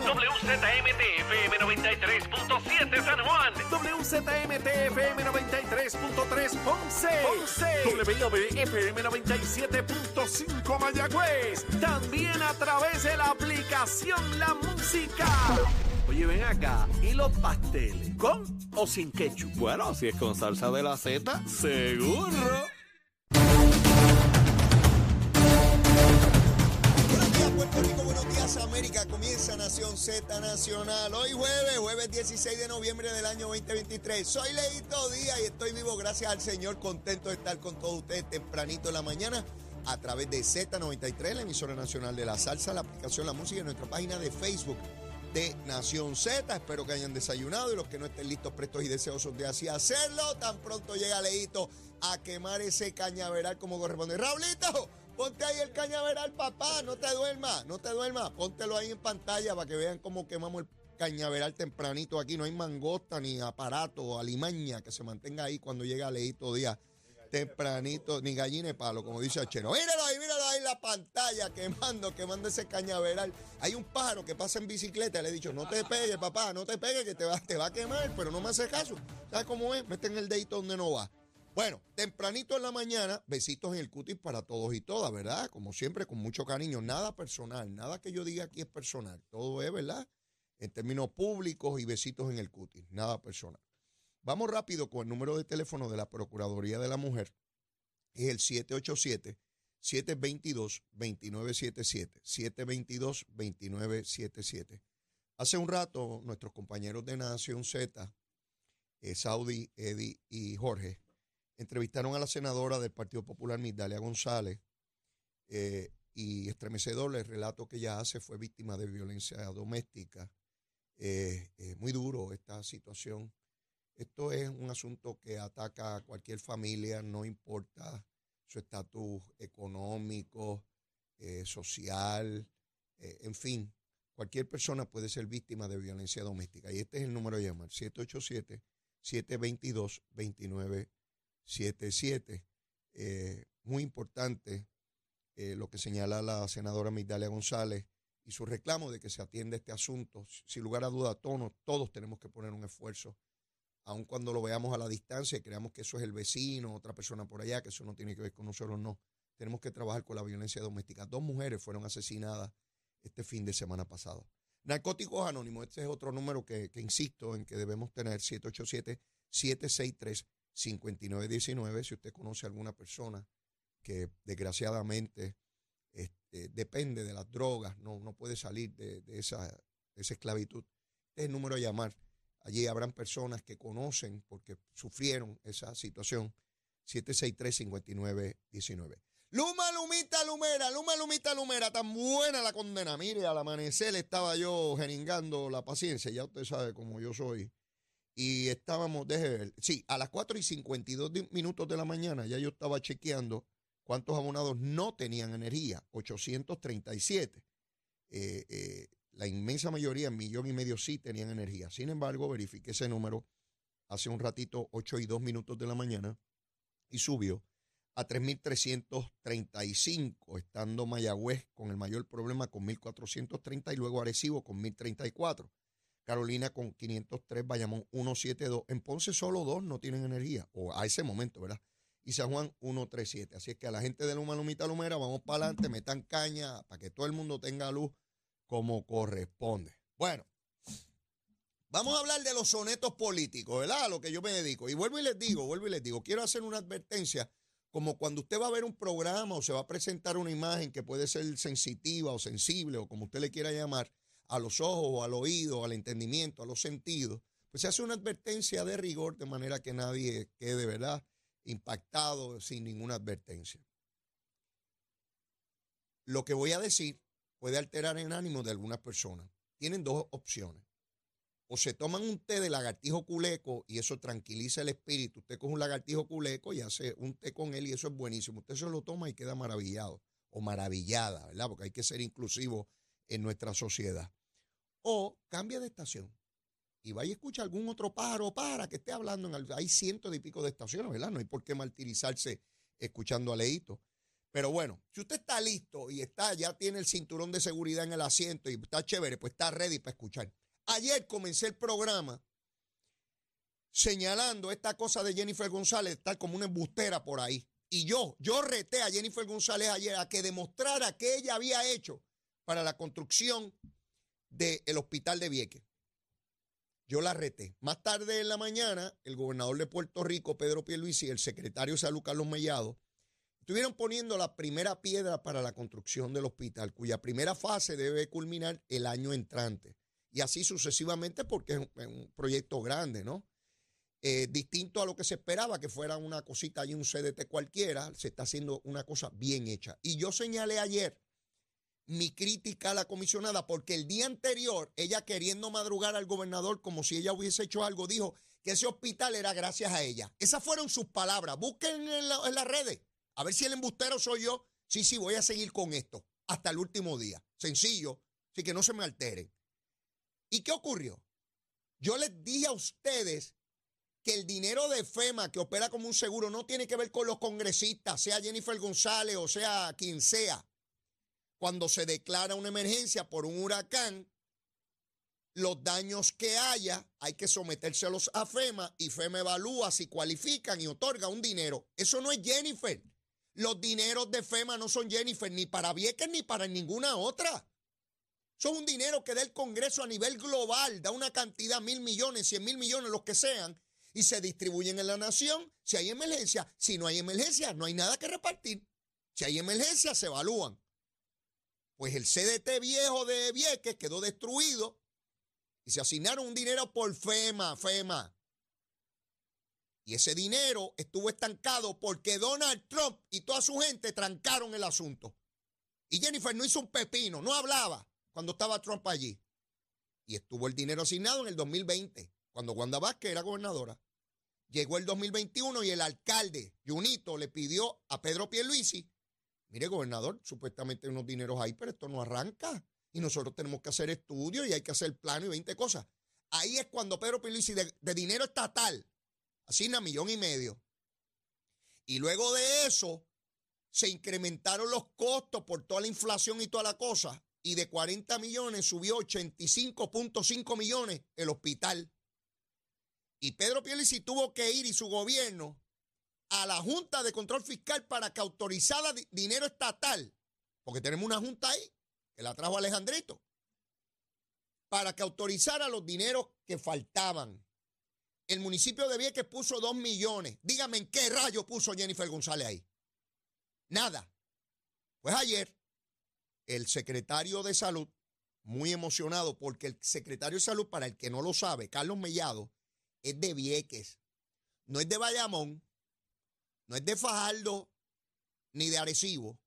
WZMT-FM 93.7 San Juan. WZMT-FM 93.3 Ponce. Ponce. WIOB-FM 97.5 Mayagüez. También a través de la aplicación La Música. Oye, ven acá. ¿Y los pasteles? ¿Con o sin ketchup? Bueno, si es con salsa de la Z, seguro. Buenos días, América. Comienza Nación Z Nacional. Hoy jueves, jueves 16 de noviembre del año 2023. Soy Leito Díaz y estoy vivo gracias al Señor. Contento de estar con todos ustedes tempranito en la mañana a través de Z93, la emisora nacional de la salsa, la aplicación La Música y nuestra página de Facebook de Nación Z. Espero que hayan desayunado y los que no estén listos, prestos y deseosos de así hacerlo. Tan pronto llega Leito a quemar ese cañaveral como corresponde. Raulito, ponte ahí el cañaveral, papá. No te duermas, no te duermas. Póntelo ahí en pantalla para que vean cómo quemamos el cañaveral tempranito aquí. No hay mangosta ni aparato o alimaña que se mantenga ahí cuando llega Leito Díaz tempranito, ni gallina de palo, como dice Achero. Míralo ahí, míralo ahí en la pantalla, quemando, quemando ese cañaveral. Hay un pájaro que pasa en bicicleta, le he dicho, no te pegues, papá, no te pegues, que te va, te va a quemar, pero no me hace caso. ¿Sabes cómo es? Meten el dedito donde no va. Bueno, tempranito en la mañana, besitos en el cutis para todos y todas, ¿verdad? Como siempre, con mucho cariño, nada personal, nada que yo diga aquí es personal, todo es, ¿verdad? En términos públicos y besitos en el cutis, nada personal. Vamos rápido con el número de teléfono de la Procuraduría de la Mujer. Es el 787-722-2977. 722-2977. Hace un rato, nuestros compañeros de Nación Z, eh, Saudi, Eddie y Jorge, entrevistaron a la senadora del Partido Popular, Migdalia González, eh, y estremecedor el relato que ella hace fue víctima de violencia doméstica. Eh, muy duro esta situación. Esto es un asunto que ataca a cualquier familia, no importa su estatus económico, eh, social, eh, en fin, cualquier persona puede ser víctima de violencia doméstica. Y este es el número de llamar, 787-722-2977. Eh, muy importante eh, lo que señala la senadora Migdalia González y su reclamo de que se atienda este asunto. Sin lugar a duda, todos, todos tenemos que poner un esfuerzo aun cuando lo veamos a la distancia y creamos que eso es el vecino, otra persona por allá, que eso no tiene que ver con nosotros, no. Tenemos que trabajar con la violencia doméstica. Dos mujeres fueron asesinadas este fin de semana pasado. Narcóticos Anónimos, este es otro número que, que insisto en que debemos tener, 787-763-5919. Si usted conoce a alguna persona que desgraciadamente este, depende de las drogas, no, no puede salir de, esa, esclavitud, es el número a llamar. Allí habrán personas que conocen porque sufrieron esa situación. 763-5919. Luma, Lumita, Lumera, Luma, Lumita, Lumera, tan buena la condena. Mire, al amanecer estaba yo jeringando la paciencia, ya usted sabe cómo yo soy. Y estábamos, deje ver, sí, a las 4 y 52 di- minutos de la mañana ya yo estaba chequeando cuántos abonados no tenían energía, 837. Eh, eh, la inmensa mayoría, millón y medio, sí tenían energía. Sin embargo, verifiqué ese número hace un ratito, 8 y 2 minutos de la mañana, y subió a 3.335, estando Mayagüez con el mayor problema con 1.430 y luego Arecibo con 1.034. Carolina con 503, Bayamón 172. En Ponce solo dos no tienen energía, o a ese momento, ¿verdad? Y San Juan 137. Así es que a la gente de Luma Lumita Lumera, vamos para adelante, metan caña para que todo el mundo tenga luz como corresponde. Bueno, vamos a hablar de los sonetos políticos, ¿verdad? A lo que yo me dedico. Y vuelvo y les digo, vuelvo y les digo, quiero hacer una advertencia, como cuando usted va a ver un programa o se va a presentar una imagen que puede ser sensitiva o sensible o como usted le quiera llamar, a los ojos al oído, al entendimiento, a los sentidos, pues se hace una advertencia de rigor de manera que nadie quede, ¿verdad? Impactado sin ninguna advertencia. Lo que voy a decir puede alterar el ánimo de algunas personas. Tienen dos opciones. O se toman un té de lagartijo culeco y eso tranquiliza el espíritu. Usted coge un lagartijo culeco y hace un té con él y eso es buenísimo. Usted se lo toma y queda maravillado o maravillada, ¿verdad? Porque hay que ser inclusivo en nuestra sociedad. O cambia de estación y vaya y escucha algún otro pájaro o pájara que esté hablando. En, al- hay cientos y pico de estaciones, ¿verdad? No hay por qué martirizarse escuchando a Leito. Pero bueno, si usted está listo y está, ya tiene el cinturón de seguridad en el asiento y está chévere, pues está ready para escuchar. Ayer comencé el programa señalando esta cosa de Jennifer González, tal como una embustera por ahí. Y yo, yo reté a Jennifer González ayer a que demostrara que ella había hecho para la construcción del hospital de Vieques. Yo la reté. Más tarde en la mañana, el gobernador de Puerto Rico, Pedro Pierluisi, y el secretario de Salud, Carlos Mellado, estuvieron poniendo la primera piedra para la construcción del hospital, cuya primera fase debe culminar el año entrante. Y así sucesivamente porque es un, proyecto grande, ¿no? Eh, distinto a lo que se esperaba, que fuera una cosita y un CDT cualquiera, se está haciendo una cosa bien hecha. Y yo señalé ayer mi crítica a la comisionada, porque el día anterior, ella queriendo madrugar al gobernador como si ella hubiese hecho algo, dijo que ese hospital era gracias a ella. Esas fueron sus palabras. Busquen en, las redes, a ver si el embustero soy yo. Sí, sí, voy a seguir con esto hasta el último día. Sencillo, así que no se me alteren. ¿Y qué ocurrió? Yo les dije a ustedes que el dinero de FEMA que opera como un seguro no tiene que ver con los congresistas, sea Jennifer González o sea quien sea cuando se declara una emergencia por un huracán, los daños que haya hay que sometérselos a FEMA y FEMA evalúa si cualifican y otorga un dinero. Eso no es Jennifer. Los dineros de FEMA no son Jennifer ni para Vieques ni para ninguna otra. Son un dinero que da el Congreso a nivel global, da una cantidad, mil millones, cien mil millones, los que sean, y se distribuyen en la nación si hay emergencia. Si no hay emergencia, no hay nada que repartir. Si hay emergencia, se evalúan. Pues el CDT viejo de Vieques quedó destruido y se asignaron un dinero por FEMA, FEMA. Y ese dinero estuvo estancado porque Donald Trump y toda su gente trancaron el asunto. Y Jennifer no hizo un pepino, no hablaba cuando estaba Trump allí. Y estuvo el dinero asignado en el 2020, cuando Wanda Vázquez era gobernadora. Llegó el 2021 y el alcalde, Junito, le pidió a Pedro Pierluisi Mire, gobernador, supuestamente unos dineros ahí, pero esto no arranca. Y nosotros tenemos que hacer estudios y hay que hacer plano y 20 cosas. Ahí es cuando Pedro Pierluisi de, de dinero estatal asigna millón y medio. Y luego de eso se incrementaron los costos por toda la inflación y toda la cosa. Y de 40 millones subió 85.5 millones el hospital. Y Pedro Pierluisi tuvo que ir y su gobierno a la Junta de Control Fiscal para que autorizara dinero estatal, porque tenemos una junta ahí, que la trajo Alejandrito, para que autorizara los dineros que faltaban. El municipio de Vieques puso dos millones. Dígame en qué rayo puso Jennifer González ahí. Nada. Pues ayer, el secretario de Salud, muy emocionado, porque el secretario de Salud, para el que no lo sabe, Carlos Mellado, es de Vieques, no es de Bayamón, no es de Fajardo, ni de Arecibo,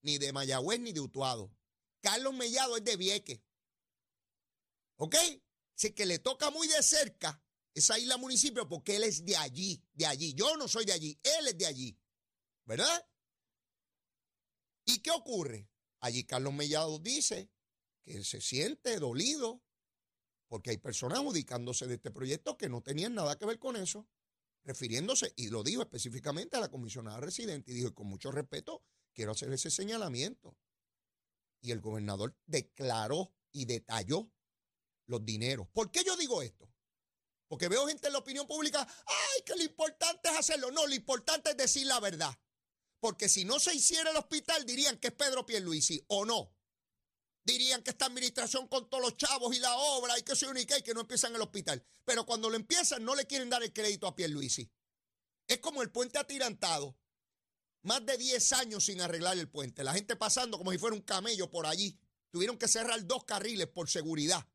ni de Mayagüez, ni de Utuado. Carlos Mellado es de Vieques. ¿Ok? Así que le toca muy de cerca esa isla municipio porque él es de allí, de allí. Yo no soy de allí, él es de allí. ¿Verdad? ¿Y qué ocurre? Allí Carlos Mellado dice que se siente dolido porque hay personas adjudicándose de este proyecto que no tenían nada que ver con eso refiriéndose, y lo dijo específicamente a la comisionada residente, y dijo, con mucho respeto, quiero hacer ese señalamiento. Y el gobernador declaró y detalló los dineros. ¿Por qué yo digo esto? Porque veo gente en la opinión pública, ay, que lo importante es hacerlo. No, lo importante es decir la verdad. Porque si no se hiciera el hospital, dirían que es Pedro Pierluisi, o no dirían que esta administración con todos los chavos y la obra y que soy única y que no empiezan el hospital. Pero cuando lo empiezan no le quieren dar el crédito a Pierluisi. Es como el puente atirantado. Más de 10 años sin arreglar el puente. La gente pasando como si fuera un camello por allí. Tuvieron que cerrar dos carriles por seguridad.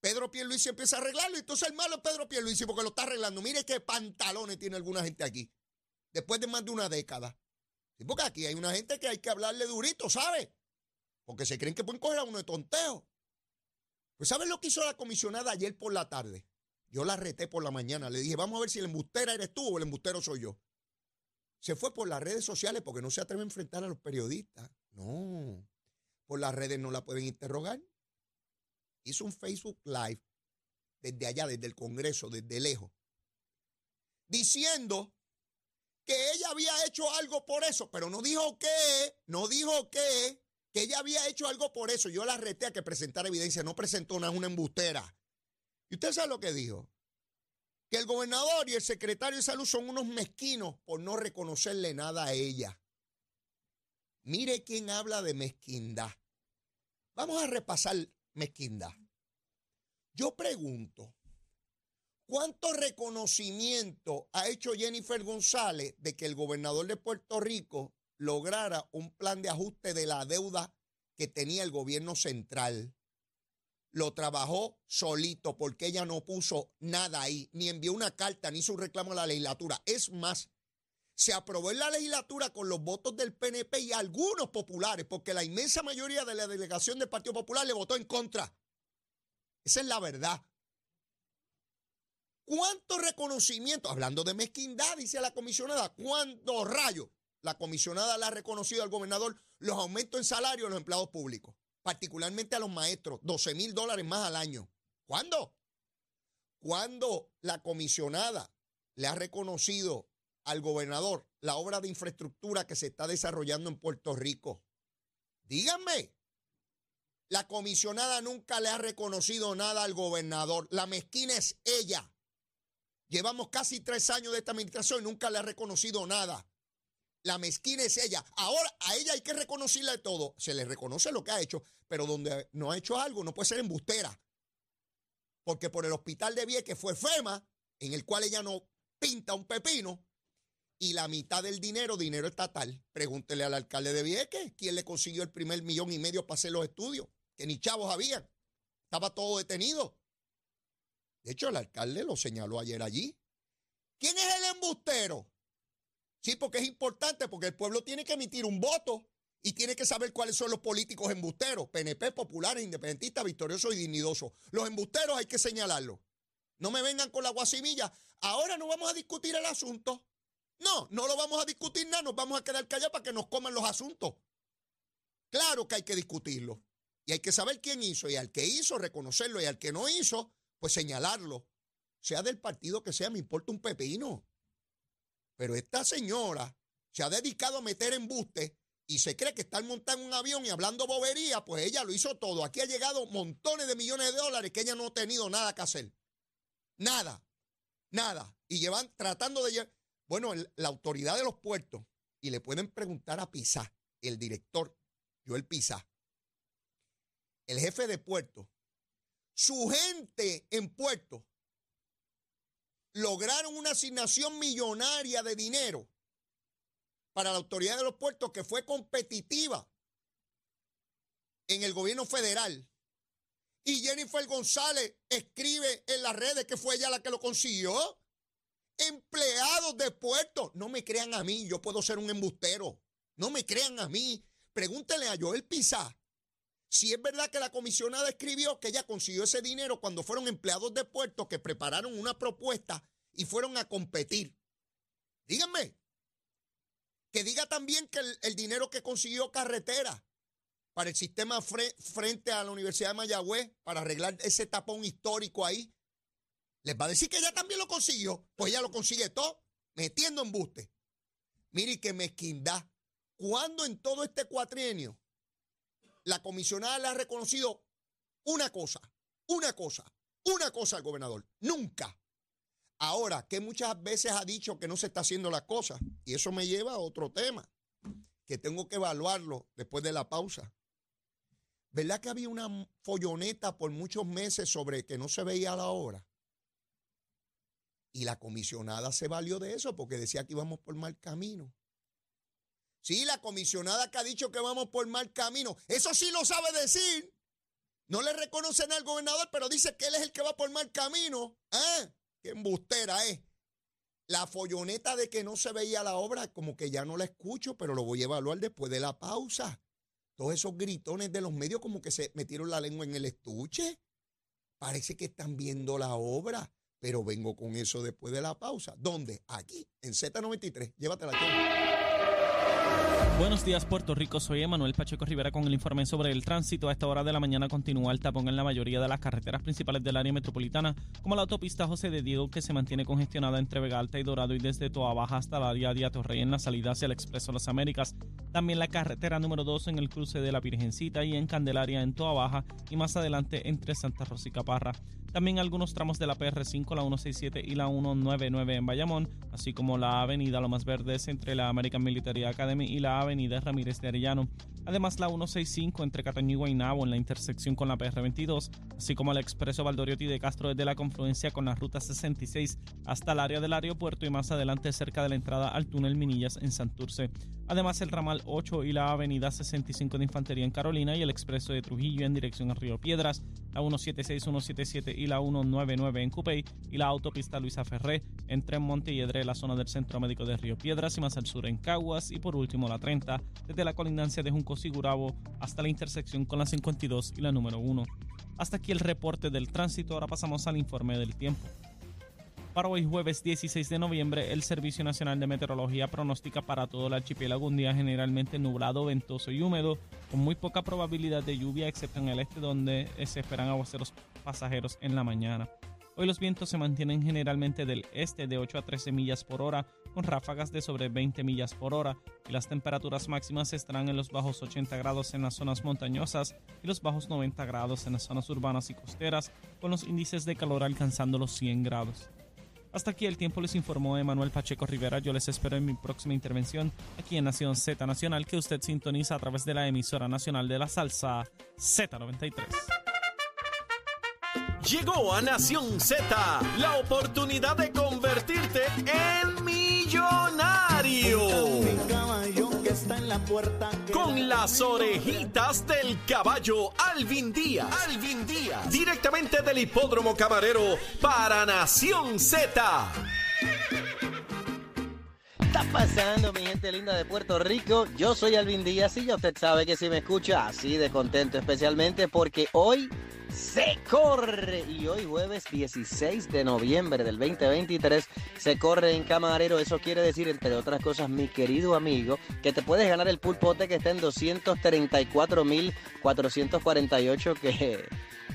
Pedro Pierluisi empieza a arreglarlo y entonces el malo es Pedro Pierluisi porque lo está arreglando. Mire qué pantalones tiene alguna gente aquí. Después de más de una década. porque aquí hay una gente que hay que hablarle durito, ¿sabe? Porque se creen que pueden coger a uno de tonteo. Pues ¿sabes lo que hizo la comisionada ayer por la tarde? Yo la reté por la mañana, le dije, vamos a ver si el embustera eres tú o el embustero soy yo. Se fue por las redes sociales porque no se atreve a enfrentar a los periodistas. No, por las redes no la pueden interrogar. Hizo un Facebook Live desde allá, desde el Congreso, desde lejos, diciendo que ella había hecho algo por eso, pero no dijo qué, no dijo qué, que ella había hecho algo por eso. Yo la reté a que presentara evidencia, no presentó una, una embustera. ¿Y usted sabe lo que dijo? Que el gobernador y el secretario de salud son unos mezquinos por no reconocerle nada a ella. Mire quién habla de mezquindad. Vamos a repasar mezquindad. Yo pregunto, ¿cuánto reconocimiento ha hecho Jennifer González de que el gobernador de Puerto Rico lograra un plan de ajuste de la deuda que tenía el gobierno central? Lo trabajó solito porque ella no puso nada ahí, ni envió una carta, ni hizo un reclamo a la legislatura. Es más, se aprobó en la legislatura con los votos del PNP y algunos populares, porque la inmensa mayoría de la delegación del Partido Popular le votó en contra. Esa es la verdad. ¿Cuánto reconocimiento? Hablando de mezquindad, dice la comisionada, ¿cuántos rayos la comisionada le ha reconocido al gobernador los aumentos en salario de los empleados públicos? particularmente a los maestros, 12 mil dólares más al año. ¿Cuándo? Cuando la comisionada le ha reconocido al gobernador la obra de infraestructura que se está desarrollando en Puerto Rico. Díganme, la comisionada nunca le ha reconocido nada al gobernador. La mezquina es ella. Llevamos casi tres años de esta administración y nunca le ha reconocido nada. La mezquina es ella. Ahora a ella hay que reconocerle todo. Se le reconoce lo que ha hecho, pero donde no ha hecho algo no puede ser embustera. Porque por el hospital de Vieques fue FEMA, en el cual ella no pinta un pepino, y la mitad del dinero, dinero estatal. Pregúntele al alcalde de Vieques quién le consiguió el primer millón y medio para hacer los estudios, que ni chavos habían. Estaba todo detenido. De hecho, el alcalde lo señaló ayer allí. ¿Quién es el embustero? Sí, porque es importante, porque el pueblo tiene que emitir un voto y tiene que saber cuáles son los políticos embusteros, PNP, populares, independentistas, victoriosos y dignidosos. Los embusteros hay que señalarlos. No me vengan con la guasimilla. Ahora no vamos a discutir el asunto. No, no lo vamos a discutir nada, nos vamos a quedar callados para que nos coman los asuntos. Claro que hay que discutirlo. Y hay que saber quién hizo. Y al que hizo, reconocerlo. Y al que no hizo, pues señalarlo. Sea del partido que sea, me importa un pepino. Pero esta señora se ha dedicado a meter embuste y se cree que está montando un avión y hablando bobería, pues ella lo hizo todo. Aquí ha llegado montones de millones de dólares que ella no ha tenido nada que hacer. Nada, nada. Y llevan tratando de... Bueno, la autoridad de los puertos, y le pueden preguntar a Pisa, el director, Joel Pisa, el jefe de puerto, su gente en puerto lograron una asignación millonaria de dinero para la autoridad de los puertos que fue competitiva en el gobierno federal. Y Jennifer González escribe en las redes que fue ella la que lo consiguió. Empleados de puertos. No me crean a mí, yo puedo ser un embustero. No me crean a mí. Pregúntenle a Joel Pizá si es verdad que la comisionada escribió que ella consiguió ese dinero cuando fueron empleados de puertos que prepararon una propuesta y fueron a competir. Díganme. Que diga también que el, dinero que consiguió carretera para el sistema frente a la Universidad de Mayagüez, para arreglar ese tapón histórico ahí, les va a decir que ella también lo consiguió. Pues ella lo consigue todo, metiendo embuste. Mire que mezquindad. ¿Cuándo en todo este cuatrienio la comisionada le ha reconocido una cosa, una cosa, una cosa al gobernador. Nunca. Ahora, que muchas veces ha dicho que no se está haciendo las cosas. Y eso me lleva a otro tema, que tengo que evaluarlo después de la pausa. ¿Verdad que había una folloneta por muchos meses sobre que no se veía la obra? Y la comisionada se valió de eso porque decía que íbamos por mal camino. Sí, la comisionada que ha dicho que vamos por mal camino. Eso sí lo sabe decir. No le reconocen al gobernador, pero dice que él es el que va por mal camino. ¿Ah? Qué embustera es. La folloneta de que no se veía la obra, como que ya no la escucho, pero lo voy a evaluar después de la pausa. Todos esos gritones de los medios como que se metieron la lengua en el estuche. Parece que están viendo la obra, pero vengo con eso después de la pausa. ¿Dónde? Aquí, en Z93. Llévatela. Buenos días Puerto Rico, soy Emanuel Pacheco Rivera con el informe sobre el tránsito. A esta hora de la mañana continúa el tapón en la mayoría de las carreteras principales del área metropolitana, como la autopista José de Diego que se mantiene congestionada entre Vega Alta y Dorado y desde Toa Baja hasta la área de Atorrey en la salida hacia el Expreso Las Américas. También la carretera número 2 en el cruce de la Virgencita y en Candelaria en Toa Baja y más adelante entre Santa Rosa y Caparra. También algunos tramos de la PR5, la 167 y la 199 en Bayamón, así como la avenida Lomas Verdes entre la American Military Academy y la avenida Ramírez de Arellano. Además, la 165 entre Cataño y Guaynabo en la intersección con la PR22, así como el expreso Valdoriotti de Castro desde la confluencia con la ruta 66 hasta el área del aeropuerto y más adelante cerca de la entrada al túnel Minillas en Santurce. Además, el ramal 8 y la avenida 65 de Infantería en Carolina y el expreso de Trujillo en dirección a Río Piedras, la 176, 177 y la 199 en Cupey y la autopista Luisa Ferré entre Monte y la zona del Centro Médico de Río Piedras y más al sur en Caguas y por último la 30 desde la colindancia de Junco Sigurabo hasta la intersección con la 52 y la número 1. Hasta aquí el reporte del tránsito, ahora pasamos al informe del tiempo. Para hoy jueves 16 de noviembre, el Servicio Nacional de Meteorología pronostica para todo el archipiélago un día generalmente nublado, ventoso y húmedo, con muy poca probabilidad de lluvia, excepto en el este donde se esperan aguaceros pasajeros en la mañana. Hoy los vientos se mantienen generalmente del este de 8 a 13 millas por hora, con ráfagas de sobre 20 millas por hora, y las temperaturas máximas estarán en los bajos 80 grados en las zonas montañosas y los bajos 90 grados en las zonas urbanas y costeras, con los índices de calor alcanzando los 100 grados. Hasta aquí el tiempo les informó Emanuel Pacheco Rivera. Yo les espero en mi próxima intervención aquí en Nación Z Nacional que usted sintoniza a través de la emisora nacional de la salsa Z93. Llegó a Nación Z la oportunidad de convertirte en millonario. Con las orejitas del caballo Alvin Díaz. Alvin Díaz. Directamente del hipódromo camarero para Nación Z. está pasando, mi gente linda de Puerto Rico? Yo soy Alvin Díaz y ya usted sabe que si me escucha así de contento, especialmente porque hoy se corre. Y hoy jueves 16 de noviembre del 2023 se corre en Camarero. Eso quiere decir, entre otras cosas, mi querido amigo, que te puedes ganar el pulpote que está en 234.448 que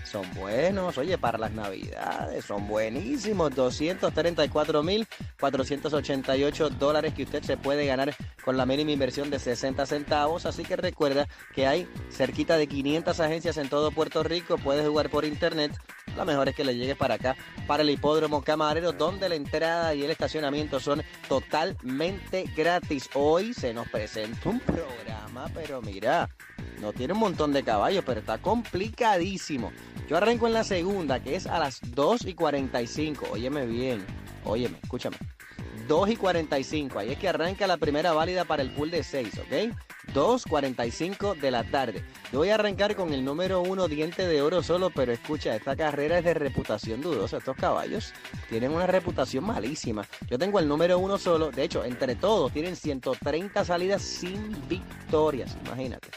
son buenos, oye, para las navidades, son buenísimos. 234.488 dólares que usted se puede ganar con la mínima inversión de 60 centavos. Así que recuerda que hay cerquita de 500 agencias en todo Puerto Rico. Puedes jugar por internet. La mejor es que le llegues para acá, para el hipódromo Camarero, donde la entrada y el estacionamiento son totalmente gratis. Hoy se nos presenta un programa, pero mira, no tiene un montón de caballos, pero está complicadísimo. Yo arranco en la segunda, que es a las 2 y 45. Óyeme bien, óyeme, escúchame. 2 y 45. Ahí es que arranca la primera válida para el pool de 6, ¿ok? 2.45 de la tarde. Yo voy a arrancar con el número 1 diente de oro solo, pero escucha, esta carrera es de reputación dudosa. Estos caballos tienen una reputación malísima. Yo tengo el número 1 solo. De hecho, entre todos tienen 130 salidas sin victorias. Imagínate.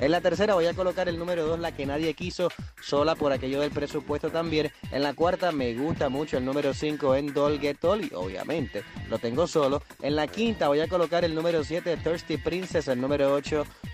En la tercera voy a colocar el número 2, la que nadie quiso, sola por aquello del presupuesto también. En la cuarta me gusta mucho el número 5 en Dolgetol y obviamente lo tengo solo. En la quinta voy a colocar el número 7, Thirsty Princess, el número 8,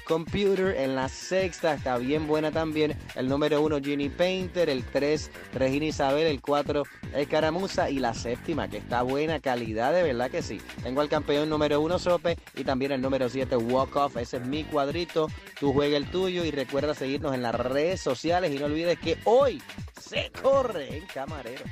Computer. En la sexta está bien buena también el número 1, Ginny Painter, el 3, Regina Isabel, el 4, Escaramuza y la séptima, que está buena calidad, de verdad que sí. Tengo al campeón número 1, Sope, y también el número 7, Walk Off. Ese es mi cuadrito. Tu juega el tuyo y recuerda seguirnos en las redes sociales y no olvides que hoy se corre en camarero.